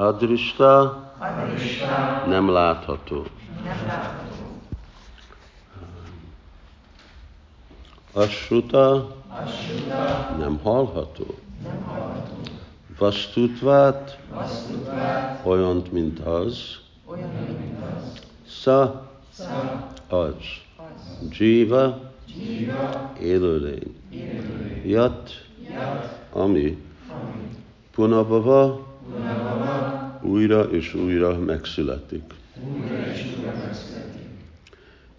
Adrista nem látható. Asruta nem hallható. Vastutvát olyan, mint az. Sa az. Jiva élőlény. Yat ami. Punabhava újra és újra megszületik.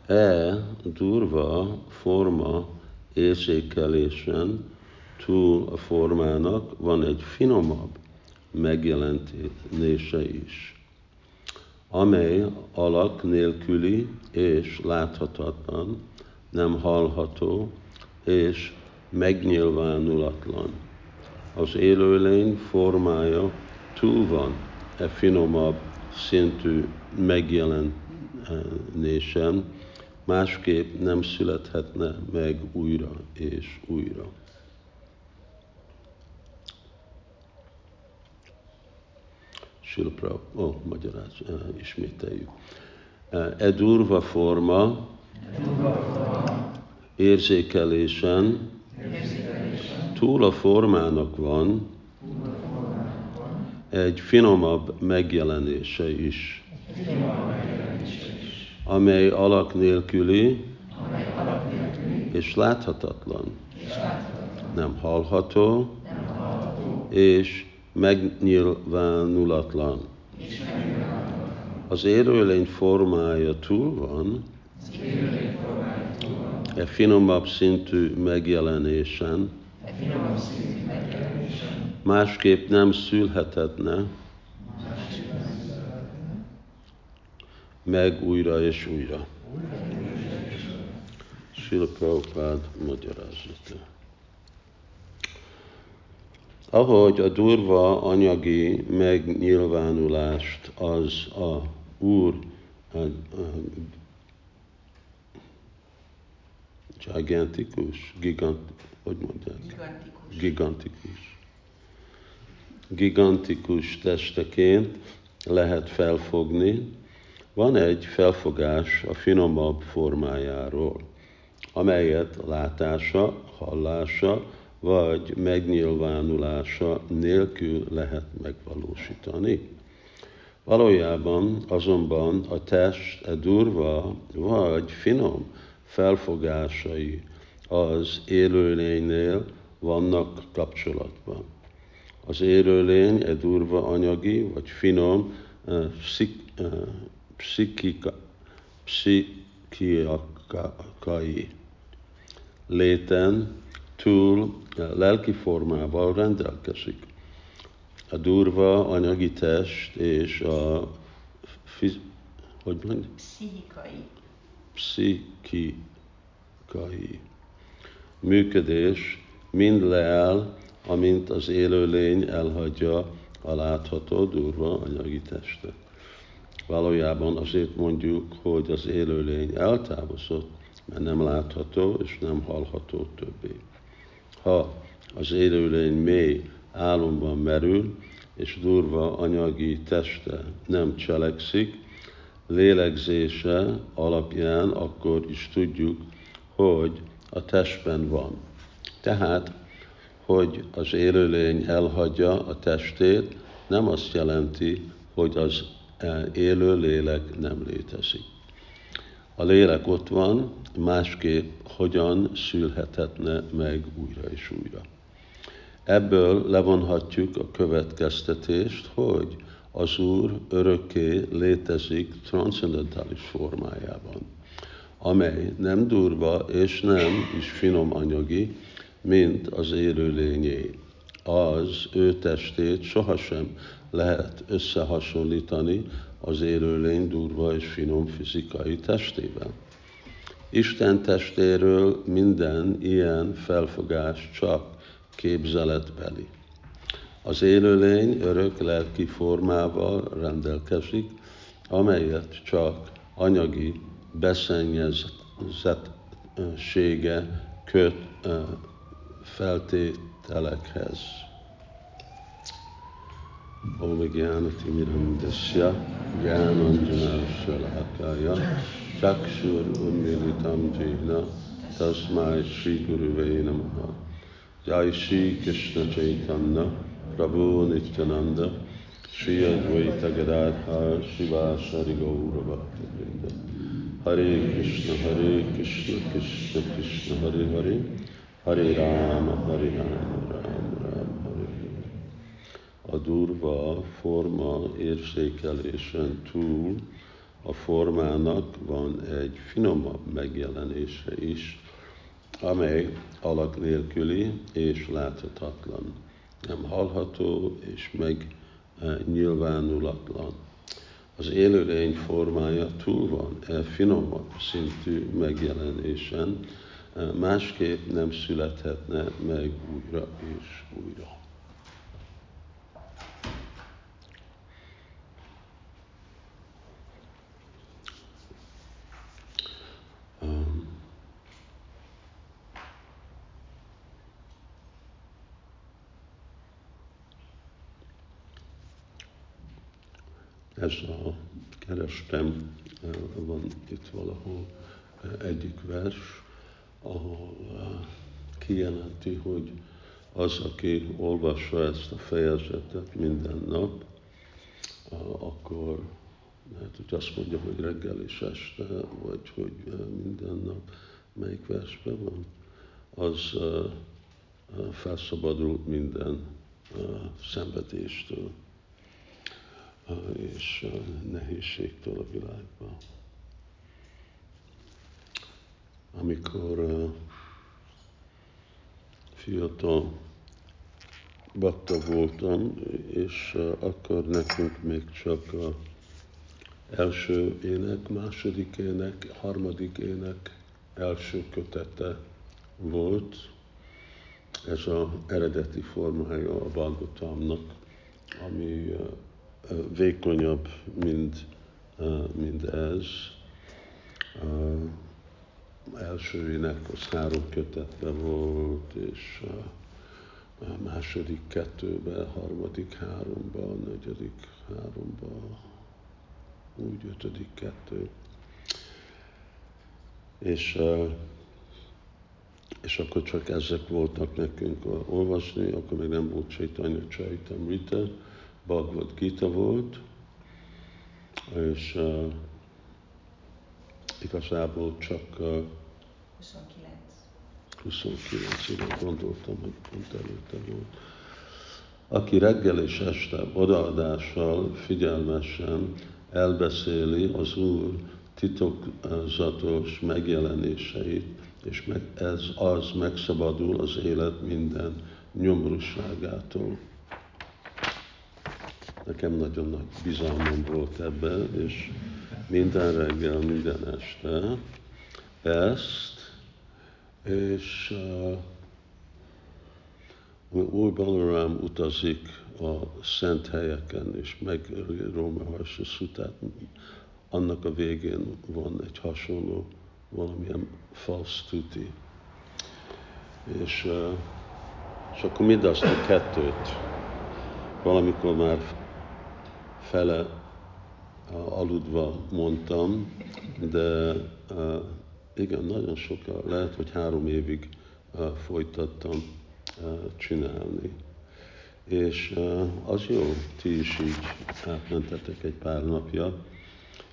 E durva forma érzékelésen túl a formának van egy finomabb megjelenése is, amely alak nélküli és láthatatlan, nem hallható és megnyilvánulatlan. Az élőlény formája túl van finomabb szintű megjelenésen, másképp nem születhetne meg újra és újra. Silpra, ó, oh, magyaráz, ismételjük. E durva forma, érzékelésen, túl a formának van, egy finomabb megjelenése is, amely alak nélküli és láthatatlan, nem hallható és megnyilvánulatlan. Az élőlény formája túl van, e finomabb szintű megjelenésen, másképp nem szülhetetne meg újra és újra. Sila Prabhupád magyarázata. Ahogy a durva anyagi megnyilvánulást az a Úr a, a, gigantikus, gigant, hogy mondják? Gigantikus. Gigantikus gigantikus testeként lehet felfogni, van egy felfogás a finomabb formájáról, amelyet látása, hallása vagy megnyilvánulása nélkül lehet megvalósítani. Valójában azonban a test e durva vagy finom felfogásai az élőlénynél vannak kapcsolatban az élőlény, egy durva anyagi, vagy finom, pszichikai léten túl lelki formával rendelkezik. A durva anyagi test és a fiz, hogy mondja? Pszichikai. Pszichikai működés mind leáll amint az élőlény elhagyja a látható, durva anyagi testet. Valójában azért mondjuk, hogy az élőlény eltávozott, mert nem látható és nem hallható többé. Ha az élőlény mély álomban merül, és durva anyagi teste nem cselekszik, lélegzése alapján akkor is tudjuk, hogy a testben van. Tehát hogy az élőlény elhagyja a testét, nem azt jelenti, hogy az élő lélek nem létezik. A lélek ott van, másképp hogyan szülhethetne meg újra és újra. Ebből levonhatjuk a következtetést, hogy az Úr örökké létezik transzendentális formájában, amely nem durva és nem is finom anyagi, mint az élőlényé. Az ő testét sohasem lehet összehasonlítani az élőlény durva és finom fizikai testével. Isten testéről minden ilyen felfogás csak képzeletbeli. Az élőlény örök lelki formával rendelkezik, amelyet csak anyagi beszennyezettsége köt feltételekhez. Om Gyanati Mirandasya Gyananjana Shalakaya Chakshur Unmilitam Jena Tasmai Shri Guruve Namaha. Jai Shri Krishna Chaitanya Prabhu Nityananda Shri Advaita Gadadhar Shiva Shari Gaura Bhakta Hare Krishna Hare Krishna Krishna Krishna Hare Hare Hare Rama Hare Rama Rama Rama Hare A durva forma érzékelésen túl a formának van egy finomabb megjelenése is, amely alak nélküli és láthatatlan, nem hallható és meg nyilvánulatlan. Az élőlény formája túl van e finomabb szintű megjelenésen, másképp nem születhetne meg újra és újra. ez a kerestem, van itt valahol egyik vers, ahol kijelenti, hogy az, aki olvassa ezt a fejezetet minden nap, akkor lehet, hogy azt mondja, hogy reggel és este, vagy hogy minden nap melyik versben van, az felszabadult minden szenvedéstől és nehézségtől a világban. Amikor fiatal bakta voltam, és akkor nekünk még csak a első ének, második ének, harmadik ének első kötete volt. Ez az eredeti formája a Balgotamnak, ami vékonyabb, mint, mint ez. Elsőjének az három kötetbe volt, és a második kettőbe, harmadik háromba, negyedik háromba, úgy ötödik kettő. És, és akkor csak ezek voltak nekünk olvasni, akkor még nem volt Chaitanya Chaitamrita, Bhagavad Gita volt, és igazából csak uh, 29. 29, igen, gondoltam, hogy pont előtte volt. Aki reggel és este odaadással figyelmesen elbeszéli az Úr titokzatos megjelenéseit, és meg, ez az megszabadul az élet minden nyomorúságától. Nekem nagyon nagy bizalmam volt ebben, és minden reggel, minden este ezt, és uh, Úr Balaram utazik a szent helyeken, és meg Róma Harsasutát, annak a végén van egy hasonló, valamilyen false tuti. És, uh, és akkor mindazt a kettőt, valamikor már fele aludva mondtam, de igen, nagyon sokkal, lehet, hogy három évig folytattam csinálni. És az jó, ti is így átmentetek egy pár napja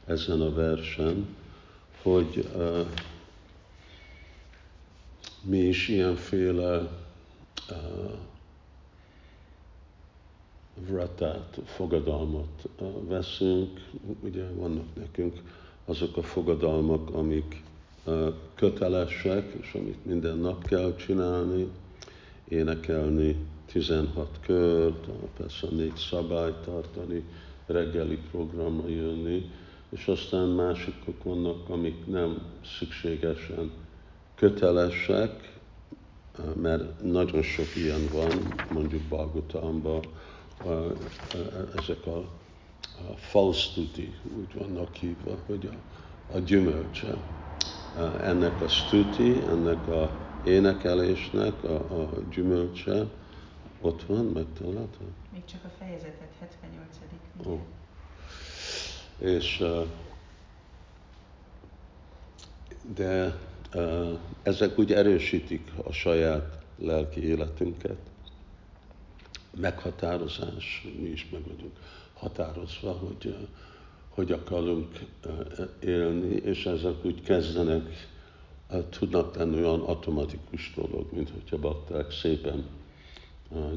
ezen a versen, hogy mi is ilyenféle vratát, fogadalmat veszünk. Ugye vannak nekünk azok a fogadalmak, amik kötelesek, és amit minden nap kell csinálni, énekelni 16 kört, persze négy szabályt tartani, reggeli programra jönni, és aztán másikok vannak, amik nem szükségesen kötelesek, mert nagyon sok ilyen van, mondjuk Balgotamban, ezek a, a false stuti, úgy vannak hívva, hogy a, a gyümölcse. Ennek a stuti, ennek a énekelésnek a, a gyümölcse Ott van, megtaláltad? Még csak a fejezetet, 78. Ó. És de ezek úgy erősítik a saját lelki életünket. Meghatározás, mi is meg vagyunk határozva, hogy hogy akarunk élni, és ezek úgy kezdenek, tudnak lenni olyan automatikus dolog, mint hogyha bakták szépen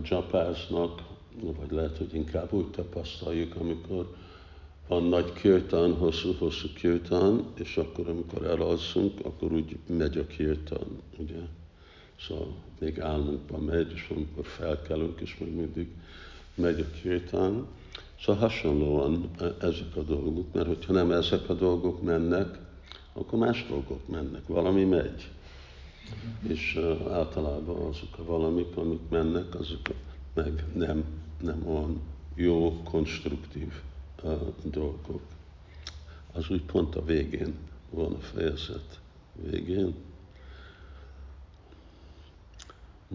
japáznak, vagy lehet, hogy inkább úgy tapasztaljuk, amikor van nagy kirtan, hosszú-hosszú kirtan, és akkor, amikor elalszunk, akkor úgy megy a kirtan, ugye? Szóval még álmunkban megy, és amikor felkelünk, és még mindig megy a kirtan. Szóval hasonlóan ezek a dolgok, mert hogyha nem ezek a dolgok mennek, akkor más dolgok mennek, valami megy. És uh, általában azok a valamik, amik mennek, azok meg nem, nem olyan jó, konstruktív uh, dolgok. Az úgy pont a végén van a fejezet. Végén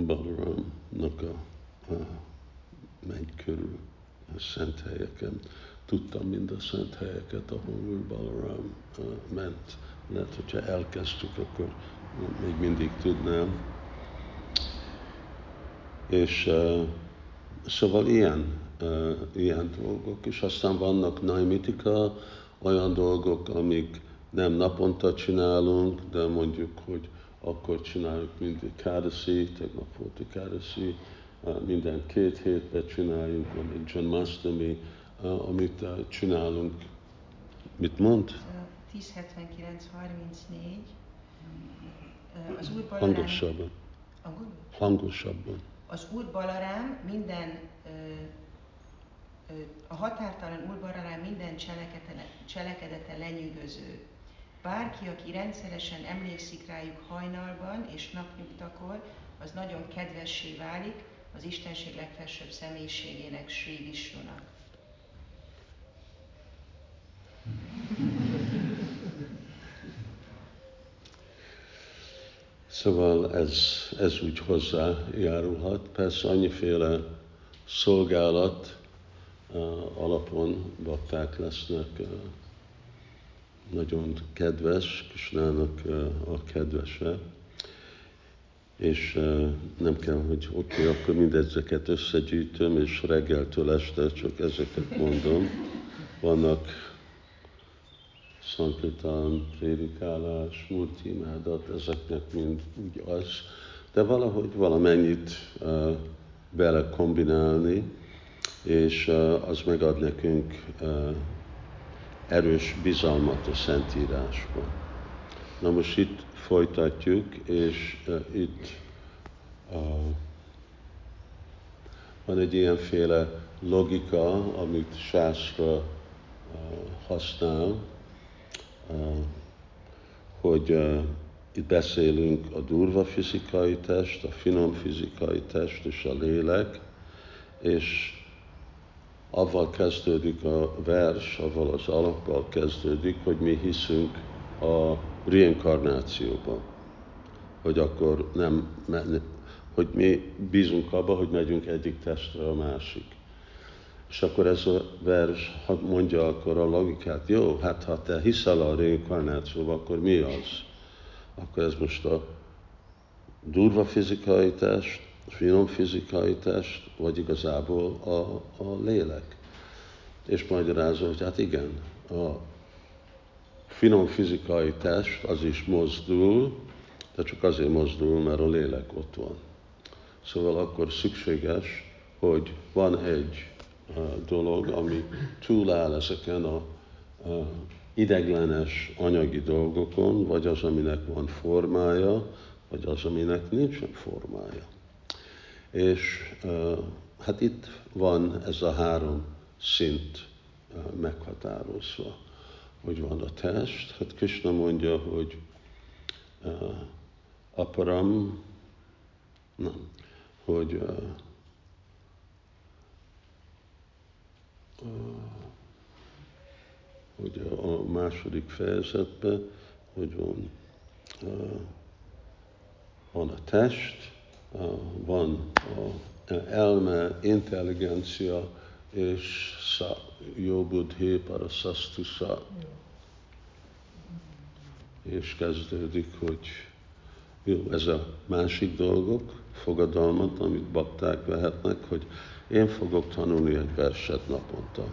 Balaramnak a, a megy körül a szent helyeken. Tudtam mind a szent helyeket, ahol Úr Balaram ment. Lehet, hogyha elkezdtük, akkor még mindig tudnám. És uh, szóval ilyen, uh, ilyen dolgok, és aztán vannak naimitika, olyan dolgok, amik nem naponta csinálunk, de mondjuk, hogy akkor csináljuk mindig kádaszi, tegnap volt a kádaszi, minden két hétben csináljunk, van egy John Mastami, amit csinálunk. Mit mond? 1079-34. Az Úr. Hangosabban. Hangosabban. Az Úr Balarám minden a határtalan Úr Balarám minden cselekedete, cselekedete lenyűgöző. Bárki, aki rendszeresen emlékszik rájuk hajnalban és napnyugtakor, az nagyon kedvessé válik, az Istenség legfelsőbb személyiségének, Sri Vishnunak. Szóval ez, ez úgy hozzájárulhat. Persze annyiféle szolgálat uh, alapon bakták lesznek uh, nagyon kedves, Kisnának uh, a kedvese, és uh, nem kell, hogy oké, okay, akkor mindezeket összegyűjtöm, és reggeltől este csak ezeket mondom. Vannak szankritán, prédikálás, imádat, ezeknek mind úgy az, de valahogy valamennyit uh, bele kombinálni, és uh, az megad nekünk uh, erős bizalmat a Szentírásban. Na most itt folytatjuk, és uh, itt uh, van egy ilyenféle logika, amit Sászra uh, használ, uh, hogy uh, itt beszélünk a durva fizikai test, a finom fizikai test és a lélek, és avval kezdődik a vers, avval az alappal kezdődik, hogy mi hiszünk a reinkarnációba, hogy akkor nem, hogy mi bízunk abba, hogy megyünk egyik testre a másik. És akkor ez a vers mondja akkor a logikát, jó, hát ha te hiszel a reinkarnációba, akkor mi az? Akkor ez most a durva fizikai test, finom fizikai test, vagy igazából a, a lélek. És magyarázza, hogy hát igen, a finom fizikai test az is mozdul, de csak azért mozdul, mert a lélek ott van. Szóval akkor szükséges, hogy van egy dolog, ami túláll ezeken a ideglenes anyagi dolgokon, vagy az, aminek van formája, vagy az, aminek nincsen formája. És hát itt van ez a három szint meghatározva, hogy van a test. Hát Krishna mondja, hogy uh, aparam, nem, hogy uh, uh, hogy a második fejezetben, hogy van, uh, van a test, van a elme, intelligencia és sa, jó buddhi, parasasztusza. És kezdődik, hogy jó, ez a másik dolgok, fogadalmat, amit bakták vehetnek, hogy én fogok tanulni egy verset naponta.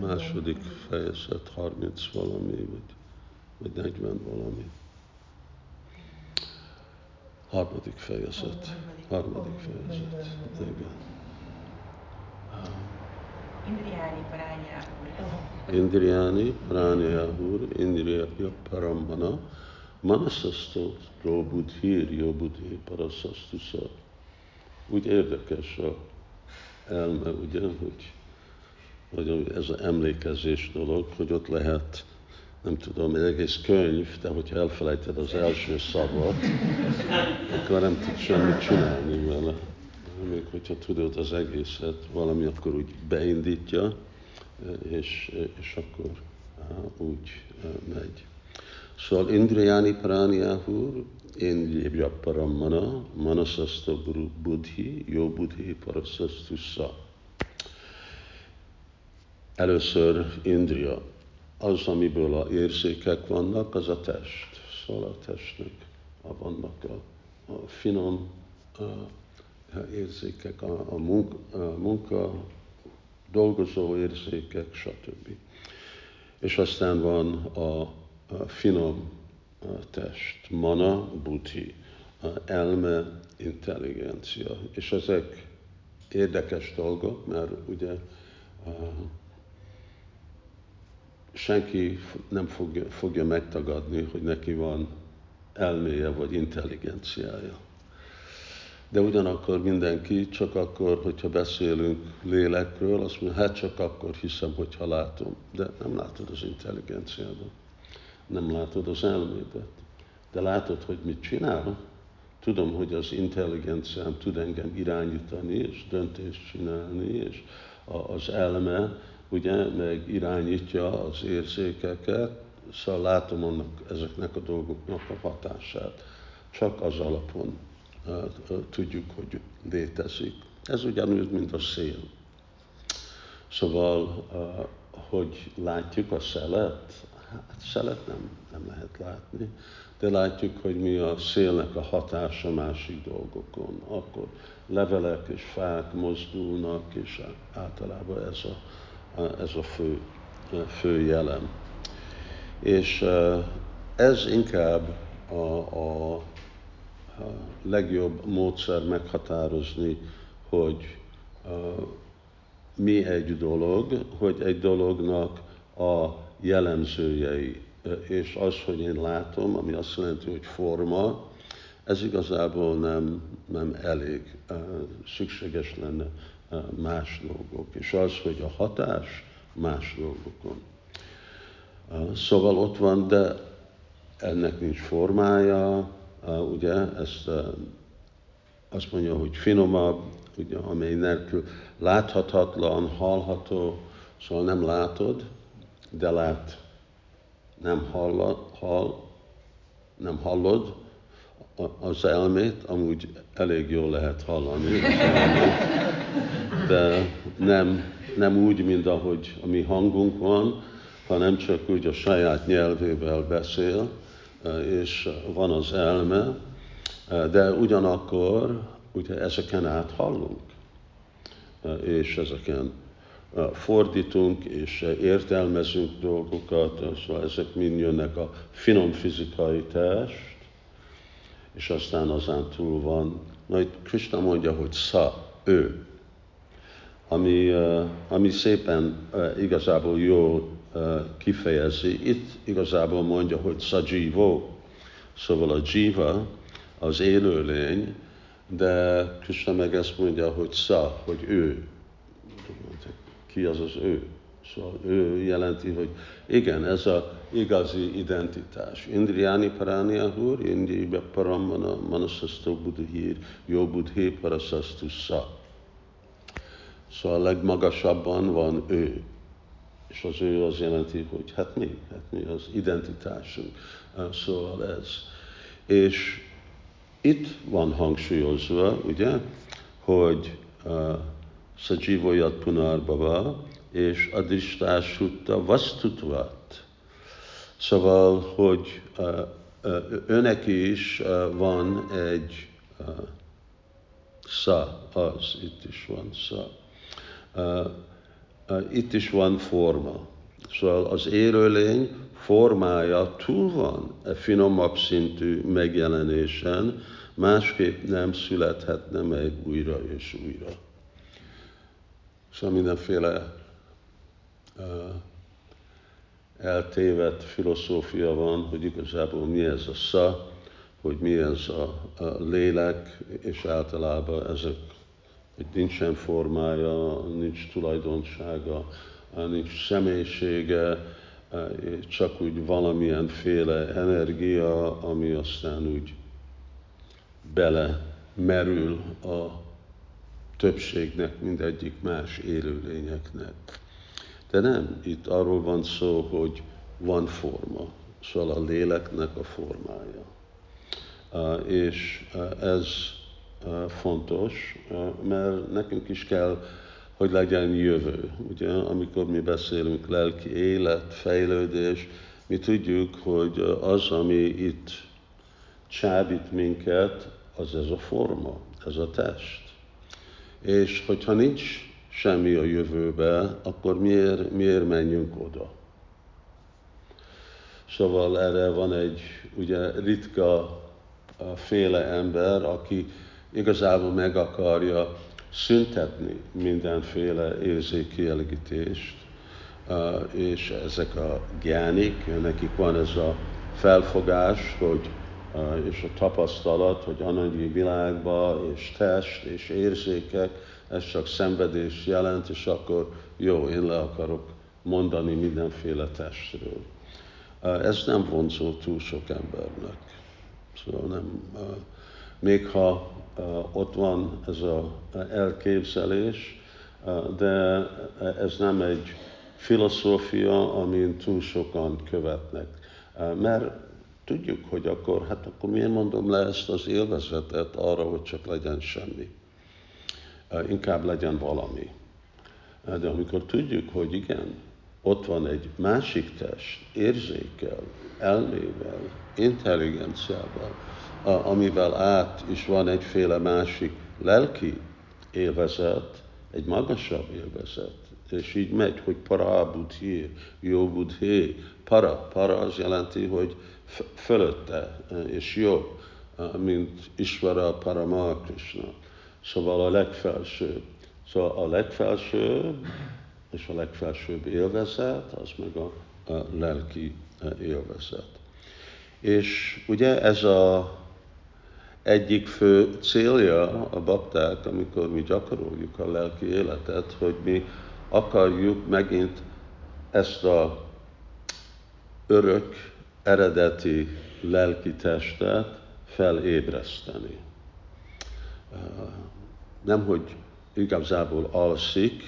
Második fejezet, 30 valami, vagy, vagy 40 valami. Harmadik fejezet. Harmadik fejezet. Igen. Indriáni Parányáhur. Indriáni Parányáhur, Indriya Paramana, Manasasto Robudhir Yobudhi Parasastusa. Úgy érdekes a elme, ugye, hogy, hogy ez az emlékezés dolog, hogy ott lehet nem tudom, egy egész könyv, de hogyha elfelejted az első szavat, akkor nem tudsz semmit csinálni vele. Még hogyha tudod az egészet, valami akkor úgy beindítja, és, és akkor úgy megy. Szóval Indriyani Pranyahur, Indriya Paramana, Manasasta Buddhi, Jó Buddhi Parasastusa. Először Indriya, az, amiből a érzékek vannak, az a test. Szóval a testnek vannak a, a finom a, a érzékek, a, a, munka, a munka, dolgozó érzékek, stb. És aztán van a, a finom a test, mana, buddhi, a elme, intelligencia. És ezek érdekes dolgok, mert ugye senki nem fogja, fogja megtagadni, hogy neki van elméje vagy intelligenciája. De ugyanakkor mindenki csak akkor, hogyha beszélünk lélekről, azt mondja, hát csak akkor hiszem, hogyha látom. De nem látod az intelligenciádat, nem látod az elmédet. De látod, hogy mit csinál? Tudom, hogy az intelligenciám tud engem irányítani, és döntést csinálni, és az elme ugye, meg irányítja az érzékeket, szóval látom annak, ezeknek a dolgoknak a hatását. Csak az alapon uh, tudjuk, hogy létezik. Ez ugyanúgy, mint a szél. Szóval, uh, hogy látjuk a szelet, hát szelet nem, nem lehet látni, de látjuk, hogy mi a szélnek a hatása másik dolgokon. Akkor levelek és fák mozdulnak, és általában ez a ez a fő, fő jelem. És ez inkább a, a legjobb módszer meghatározni, hogy mi egy dolog, hogy egy dolognak a jellemzőjei. És az, hogy én látom, ami azt jelenti, hogy forma, ez igazából nem, nem elég. Szükséges lenne más dolgok, és az, hogy a hatás más dolgokon. Szóval ott van, de ennek nincs formája, ugye, ezt azt mondja, hogy finomabb, ugye, amely nélkül láthatatlan, hallható, szóval nem látod, de lát, nem hallod, hall, nem hallod, az elmét amúgy elég jól lehet hallani, de nem, nem úgy, mint ahogy a mi hangunk van, hanem csak úgy a saját nyelvével beszél, és van az elme, de ugyanakkor ugye ezeken át hallunk, és ezeken fordítunk, és értelmezünk dolgokat, szóval ezek mind jönnek a finom fizikai test, és aztán azán túl van. Na itt Krishna mondja, hogy sza, ő, ami, ami szépen igazából jó kifejezi. Itt igazából mondja, hogy sajívó, szóval a jiva az élőlény, de Krishna meg ezt mondja, hogy sza, hogy ő. Ki az az ő? Szóval ő jelenti, hogy igen, ez a igazi identitás. Indriáni Parányahur, Indriya Paramana, Manasastó Budhír, Jó Budhé Parasastusa. Szóval a legmagasabban van ő. És az ő az jelenti, hogy hát mi? Hát mi az identitásunk. Szóval ez. És itt van hangsúlyozva, ugye, hogy uh, Sajivójat Punarbava és Adistásutta Vastutvat. Szóval, hogy őnek is van egy sza, az, itt is van uh, itt is van forma. Szóval az élőlény formája túl van e finomabb szintű megjelenésen, másképp nem születhetne meg újra és újra. Szóval mindenféle uh, eltévedt filozófia van, hogy igazából mi ez a sza, hogy mi ez a, a lélek, és általában ezek, hogy nincsen formája, nincs tulajdonsága, nincs személyisége, csak úgy valamilyen féle energia, ami aztán úgy bele merül a többségnek, mindegyik más élőlényeknek. De nem, itt arról van szó, hogy van forma, szóval a léleknek a formája. És ez fontos, mert nekünk is kell, hogy legyen jövő. Ugye, amikor mi beszélünk lelki élet, fejlődés, mi tudjuk, hogy az, ami itt csábít minket, az ez a forma, ez a test. És hogyha nincs semmi a jövőbe, akkor miért, miért menjünk oda? Szóval erre van egy ugye ritka féle ember, aki igazából meg akarja szüntetni mindenféle érzékielégítést, és ezek a gyánik, nekik van ez a felfogás, hogy és a tapasztalat, hogy anyagi világba, és test, és érzékek, ez csak szenvedés jelent, és akkor jó, én le akarok mondani mindenféle testről. Ez nem vonzó túl sok embernek. Szóval nem, még ha ott van ez az elképzelés, de ez nem egy filozófia, amin túl sokan követnek. Mert tudjuk, hogy akkor, hát akkor miért mondom le ezt az élvezetet arra, hogy csak legyen semmi. Inkább legyen valami. De amikor tudjuk, hogy igen, ott van egy másik test, érzékkel, elmével, intelligenciával, amivel át is van egyféle másik lelki élvezet, egy magasabb élvezet, és így megy, hogy para budhé, jó budhé, para, para az jelenti, hogy fölötte, és jobb, mint Isvara Parama Krishna. Szóval a legfelsőbb. Szóval a legfelsőbb és a legfelsőbb élvezet, az meg a, a lelki élvezet. És ugye ez a egyik fő célja a bakták, amikor mi gyakoroljuk a lelki életet, hogy mi akarjuk megint ezt a örök, eredeti lelki testet felébreszteni. Nem, hogy igazából alszik,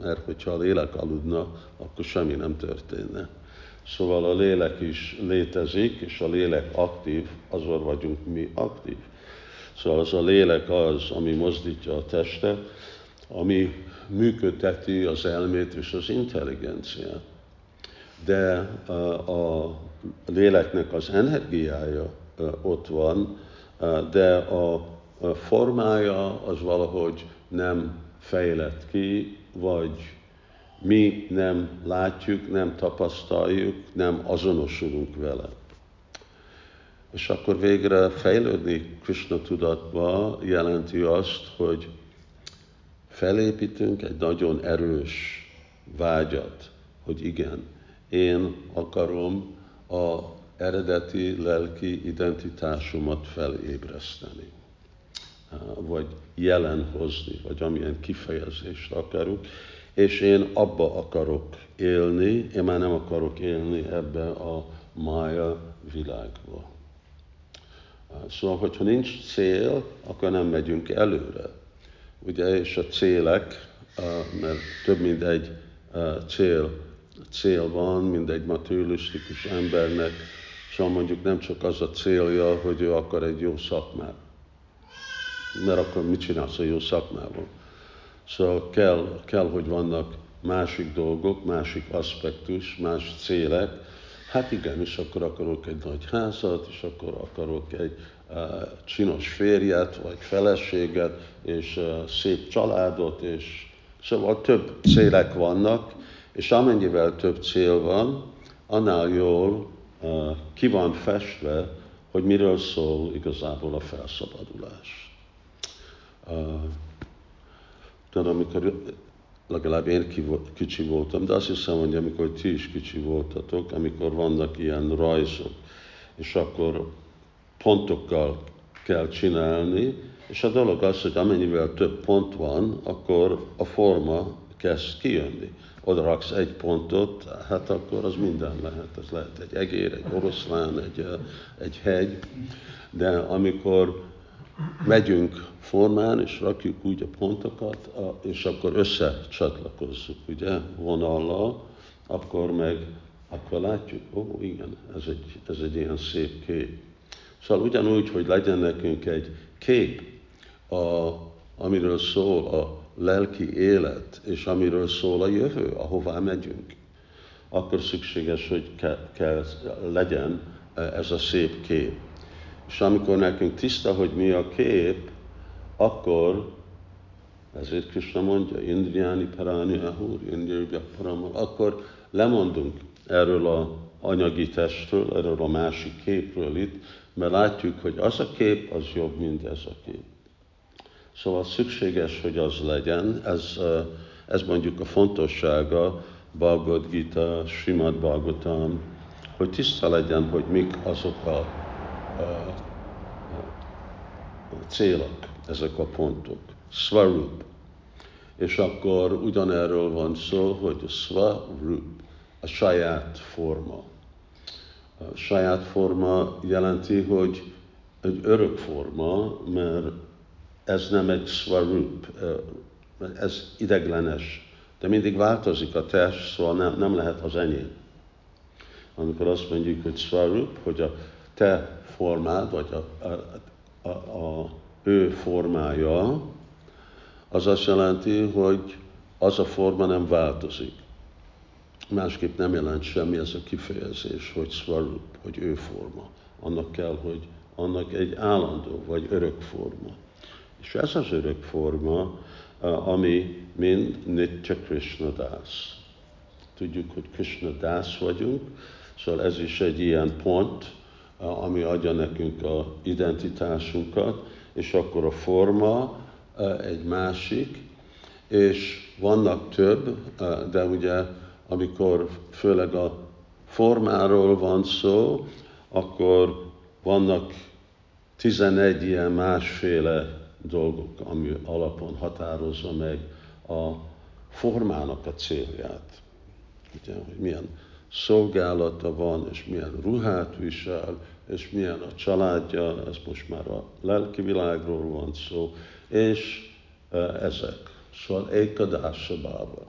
mert hogyha a lélek aludna, akkor semmi nem történne. Szóval a lélek is létezik, és a lélek aktív, azon vagyunk mi aktív. Szóval az a lélek az, ami mozdítja a testet, ami működteti az elmét és az intelligenciát. De a léleknek az energiája ott van, de a formája az valahogy nem fejlett ki, vagy mi nem látjuk, nem tapasztaljuk, nem azonosulunk vele. És akkor végre fejlődni Krishna tudatba jelenti azt, hogy felépítünk egy nagyon erős vágyat, hogy igen, én akarom a eredeti lelki identitásomat felébreszteni, vagy jelen hozni, vagy amilyen kifejezést akarunk, és én abba akarok élni, én már nem akarok élni ebbe a mája világba. Szóval, hogyha nincs cél, akkor nem megyünk előre. Ugye, és a célek, mert több mint egy cél cél van, mint egy materialisztikus embernek, szóval mondjuk nem csak az a célja, hogy ő akar egy jó szakmát. Mert akkor mit csinálsz a jó szakmával? Szóval kell, kell, hogy vannak másik dolgok, másik aspektus, más célek. Hát igen, és akkor akarok egy nagy házat, és akkor akarok egy uh, csinos férjet, vagy feleséget, és uh, szép családot, és szóval több célek vannak, és amennyivel több cél van, annál jól uh, ki van festve, hogy miről szól igazából a felszabadulás. Tudod, amikor legalább én kicsi voltam, de azt hiszem, hogy amikor ti is kicsi voltatok, amikor vannak ilyen rajzok, és akkor pontokkal kell csinálni, és a dolog az, hogy amennyivel több pont van, akkor a forma kezd kijönni. Oda raksz egy pontot, hát akkor az minden lehet. Ez lehet egy egér, egy oroszlán, egy, egy hegy. De amikor megyünk formán, és rakjuk úgy a pontokat, és akkor összecsatlakozzuk, ugye, vonallal, akkor meg, akkor látjuk, ó, igen, ez egy, ez egy ilyen szép kép. Szóval ugyanúgy, hogy legyen nekünk egy kép, a, amiről szól a lelki élet, és amiről szól a jövő, ahová megyünk, akkor szükséges, hogy ke, kell legyen ez a szép kép. És amikor nekünk tiszta, hogy mi a kép, akkor, ezért Krishna mondja, Indriáni Paráni Ahur, Indriáni akkor lemondunk erről a anyagi testről, erről a másik képről itt, mert látjuk, hogy az a kép az jobb, mint ez a kép. Szóval szükséges, hogy az legyen, ez, ez mondjuk a fontossága Bhagavad Gita, Srimad Bhagavatam, hogy tiszta legyen, hogy mik azok a, célok, ezek a pontok. Svarup. És akkor ugyanerről van szó, hogy a svarup, a saját forma. A saját forma jelenti, hogy egy örök forma, mert ez nem egy svarup, ez ideglenes, de mindig változik a test, szóval nem, nem lehet az enyém. Amikor azt mondjuk, hogy svarup, hogy a te formád, vagy a, a, a, a ő formája, az azt jelenti, hogy az a forma nem változik. Másképp nem jelent semmi ez a kifejezés, hogy svarup, hogy ő forma. Annak kell, hogy annak egy állandó vagy örök forma. És ez az örök forma, ami mind Nitya Krishna Das. Tudjuk, hogy Krishna Das vagyunk, szóval ez is egy ilyen pont, ami adja nekünk a identitásunkat, és akkor a forma egy másik, és vannak több, de ugye amikor főleg a formáról van szó, akkor vannak 11 ilyen másféle dolgok, ami alapon határozza meg a formának a célját. Ugye, hogy milyen szolgálata van, és milyen ruhát visel, és milyen a családja, ez most már a lelki világról van szó, és ezek. Szóval Ékadássabába.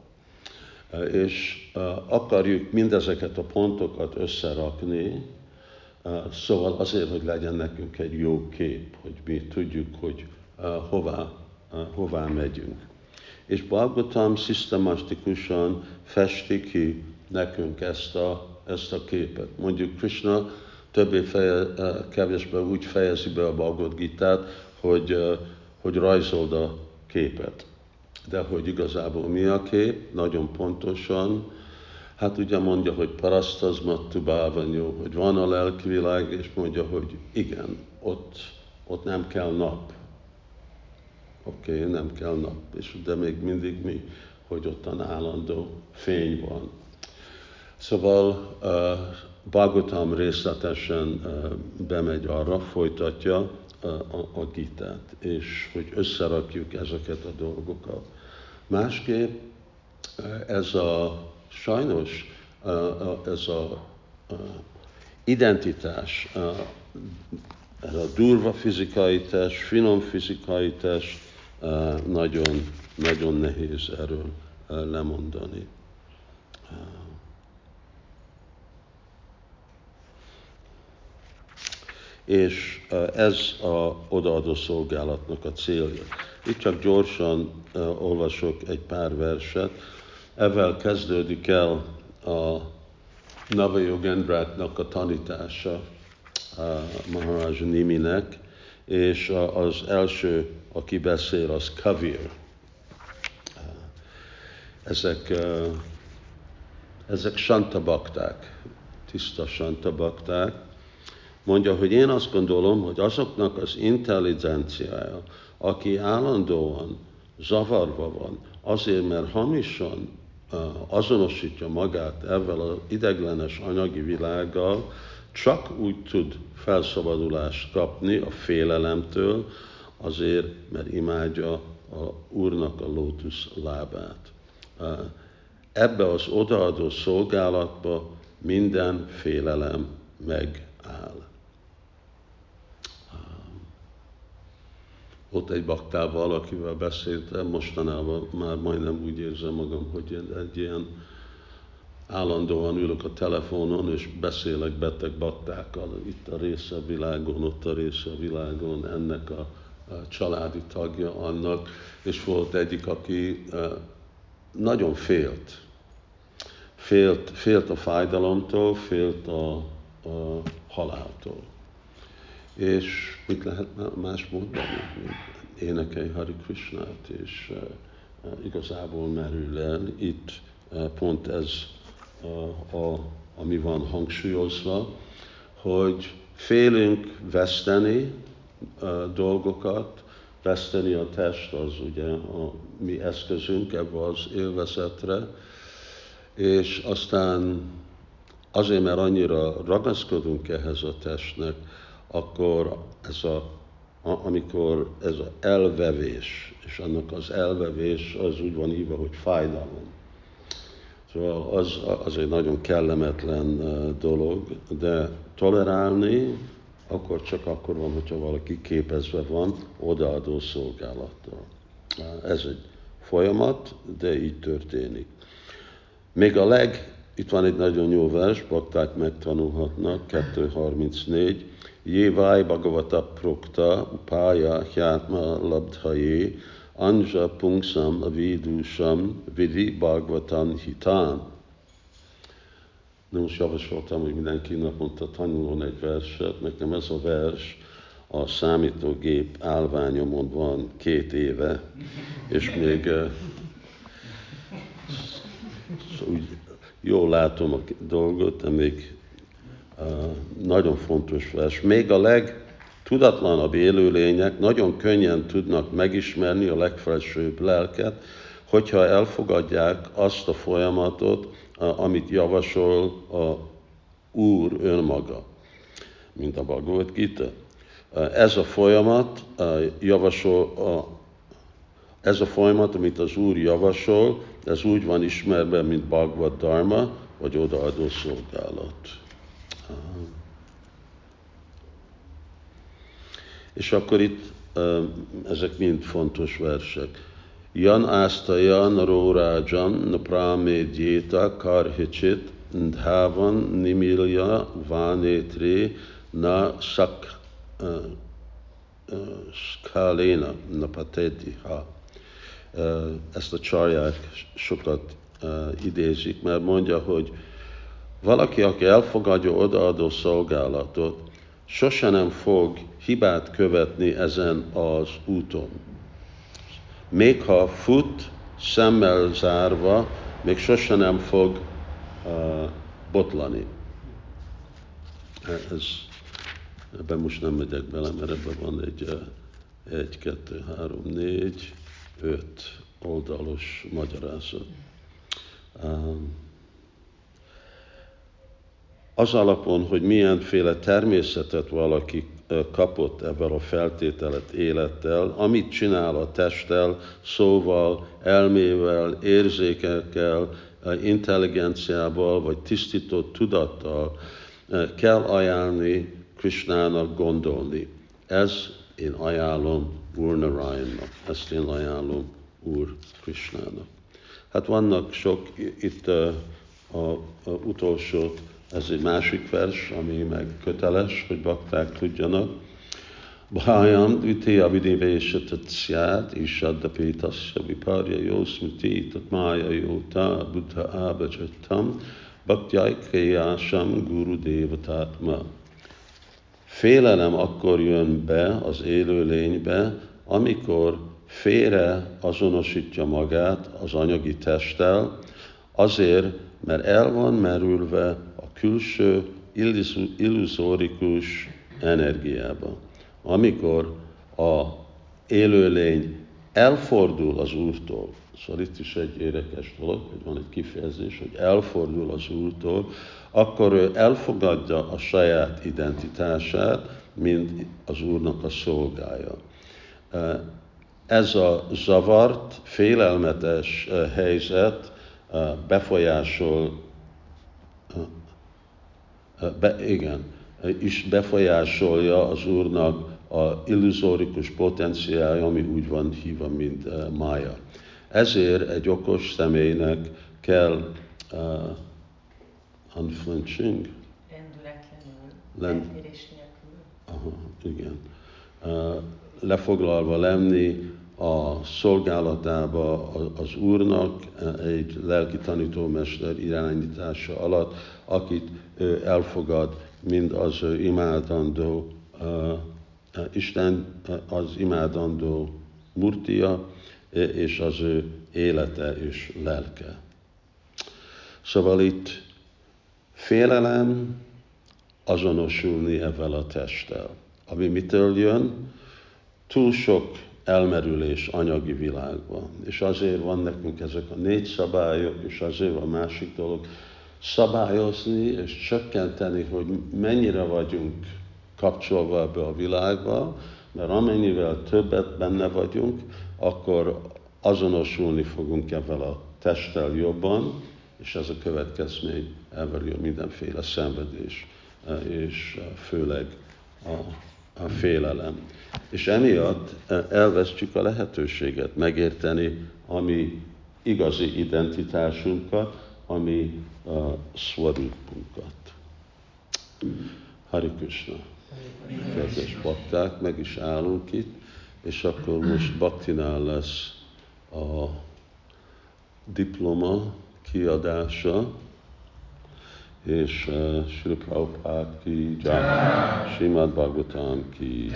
És akarjuk mindezeket a pontokat összerakni, szóval azért, hogy legyen nekünk egy jó kép, hogy mi tudjuk, hogy hová, hová megyünk. És Bhagavatam szisztematikusan festi ki nekünk ezt a, ezt a képet. Mondjuk Krishna többé feje, kevésbé úgy fejezi be a Bhagavad Gita-t, hogy, hogy rajzold a képet. De hogy igazából mi a kép, nagyon pontosan, hát ugye mondja, hogy parasztazmattu bávanyó, hogy van a lelki világ, és mondja, hogy igen, ott, ott nem kell nap. Oké, okay, nem kell nap, és de még mindig mi, hogy ottan állandó fény van. Szóval Bhagavatam részletesen bemegy arra, folytatja uh, a, a gitát, és hogy összerakjuk ezeket a dolgokat. Másképp ez a sajnos ez a identitás, ez a durva fizikai test, finom fizikai test, nagyon, nagyon nehéz erről lemondani. És ez a odaadó szolgálatnak a célja. Itt csak gyorsan olvasok egy pár verset. Ezzel kezdődik el a Navajogendráknak a tanítása Maharaj Niminek, és az első, aki beszél, az Kavir. Ezek, ezek santabakták, tiszta santabakták. Mondja, hogy én azt gondolom, hogy azoknak az intelligenciája, aki állandóan zavarva van, azért, mert hamisan azonosítja magát ezzel az ideglenes anyagi világgal, csak úgy tud felszabadulást kapni a félelemtől, azért, mert imádja a Úrnak a lótusz lábát. Ebbe az odaadó szolgálatba minden félelem megáll. Ott egy baktával, akivel beszéltem, mostanában már majdnem úgy érzem magam, hogy egy ilyen állandóan ülök a telefonon, és beszélek beteg baktákkal, itt a része a világon, ott a része a világon, ennek a, a családi tagja annak, és volt egyik, aki nagyon félt. Félt, félt a fájdalomtól, félt a, a haláltól. És mit lehet más mondani, mint énekelj Hari Krishnát, és uh, igazából merül el. Itt uh, pont ez uh, a, ami van hangsúlyozva, hogy félünk veszteni dolgokat, veszteni a test az ugye a mi eszközünk ebbe az élvezetre, és aztán azért, mert annyira ragaszkodunk ehhez a testnek, akkor ez a, amikor ez az elvevés, és annak az elvevés az úgy van írva, hogy fájdalom. Szóval az, az egy nagyon kellemetlen dolog, de tolerálni akkor csak akkor van, hogyha valaki képezve van odaadó szolgálattal. Ez egy folyamat, de így történik. Még a leg, itt van egy nagyon jó vers, bakták megtanulhatnak, 234, Jéváj Bhagavata Prokta Upája Hyátma Labdhaye Anja Pungsam Avidusam Vidi Bhagavatam Hitán. De most javasoltam, hogy mindenki naponta tanuljon egy verset. Nekem ez a vers a számítógép állványomon van két éve, és még úgy jól látom a dolgot, de még nagyon fontos vers. Még a legtudatlanabb élőlények nagyon könnyen tudnak megismerni a legfelsőbb lelket, hogyha elfogadják azt a folyamatot, amit javasol a Úr önmaga, mint a Bhagavad Gita. Ez a folyamat javasol, a, ez a folyamat, amit az Úr javasol, ez úgy van ismerve, mint Bhagavad Dharma, vagy odaadó szolgálat. És akkor itt ezek mind fontos versek. Jan ásztajan rórájan naprámédjéta karhicsit dhávan nimilja vánétré na sak skáléna ha. Ezt a csarják sokat idézik, mert mondja, hogy valaki, aki elfogadja odaadó szolgálatot, sose nem fog hibát követni ezen az úton. Még ha fut, szemmel zárva, még sose nem fog uh, botlani. Ez, ebben most nem megyek bele, mert ebben van egy, egy, kettő, három, négy, öt oldalos magyarázat. Um, az alapon, hogy milyenféle természetet valaki kapott ebben a feltételet élettel, amit csinál a testtel, szóval, elmével, érzékekkel, intelligenciával, vagy tisztított tudattal kell ajánlni Krishnának gondolni. Ez én ajánlom Úr Narayannak, ezt én ajánlom Úr Krishnának. Hát vannak sok, itt a, a, utolsó Ez egy másik vers, ami meg köteles, hogy bakták tudjanak. Bhajam dvitiya vidivésha tatsyát, ishaddapi tasya viparja jósmiti tatmája jóta buddha ábacsatam, bhaktyaikayásam guru devatátma. Félelem akkor jön be az élőlénybe, amikor félre azonosítja magát az anyagi testtel, azért, mert el van merülve a külső illuzórikus energiába. Amikor a élőlény elfordul az Úrtól, szóval itt is egy érdekes dolog, hogy van egy kifejezés, hogy elfordul az Úrtól, akkor ő elfogadja a saját identitását, mint az Úrnak a szolgája. Ez a zavart, félelmetes helyzet befolyásol, be, igen, is befolyásolja az Úrnak a illuzórikus potenciálja, ami úgy van hívva, mint uh, mája. Ezért egy okos személynek kell uh, unflinching, Lend... nélkül. Aha, igen. Uh, lefoglalva lenni a szolgálatába az Úrnak egy lelki tanítómester irányítása alatt, akit elfogad, mind az imádandó Isten az imádandó murtia, és az ő élete és lelke. Szóval itt félelem azonosulni ezzel a testtel. Ami mitől jön? Túl sok elmerülés anyagi világban. És azért van nekünk ezek a négy szabályok, és azért van másik dolog, szabályozni és csökkenteni, hogy mennyire vagyunk kapcsolva ebbe a világba, mert amennyivel többet benne vagyunk, akkor azonosulni fogunk ebben a testtel jobban, és ez a következmény elveri mindenféle szenvedés, és főleg a, a félelem. És emiatt elvesztjük a lehetőséget megérteni a mi igazi identitásunkat, ami a szvarupunkat. Hari Krishna. Kedves bakták, meg is állunk itt, és akkor most Baktinál lesz a diploma kiadása, és uh, Sri Prabhupada ki jai, Srimad Bhagavatam ki.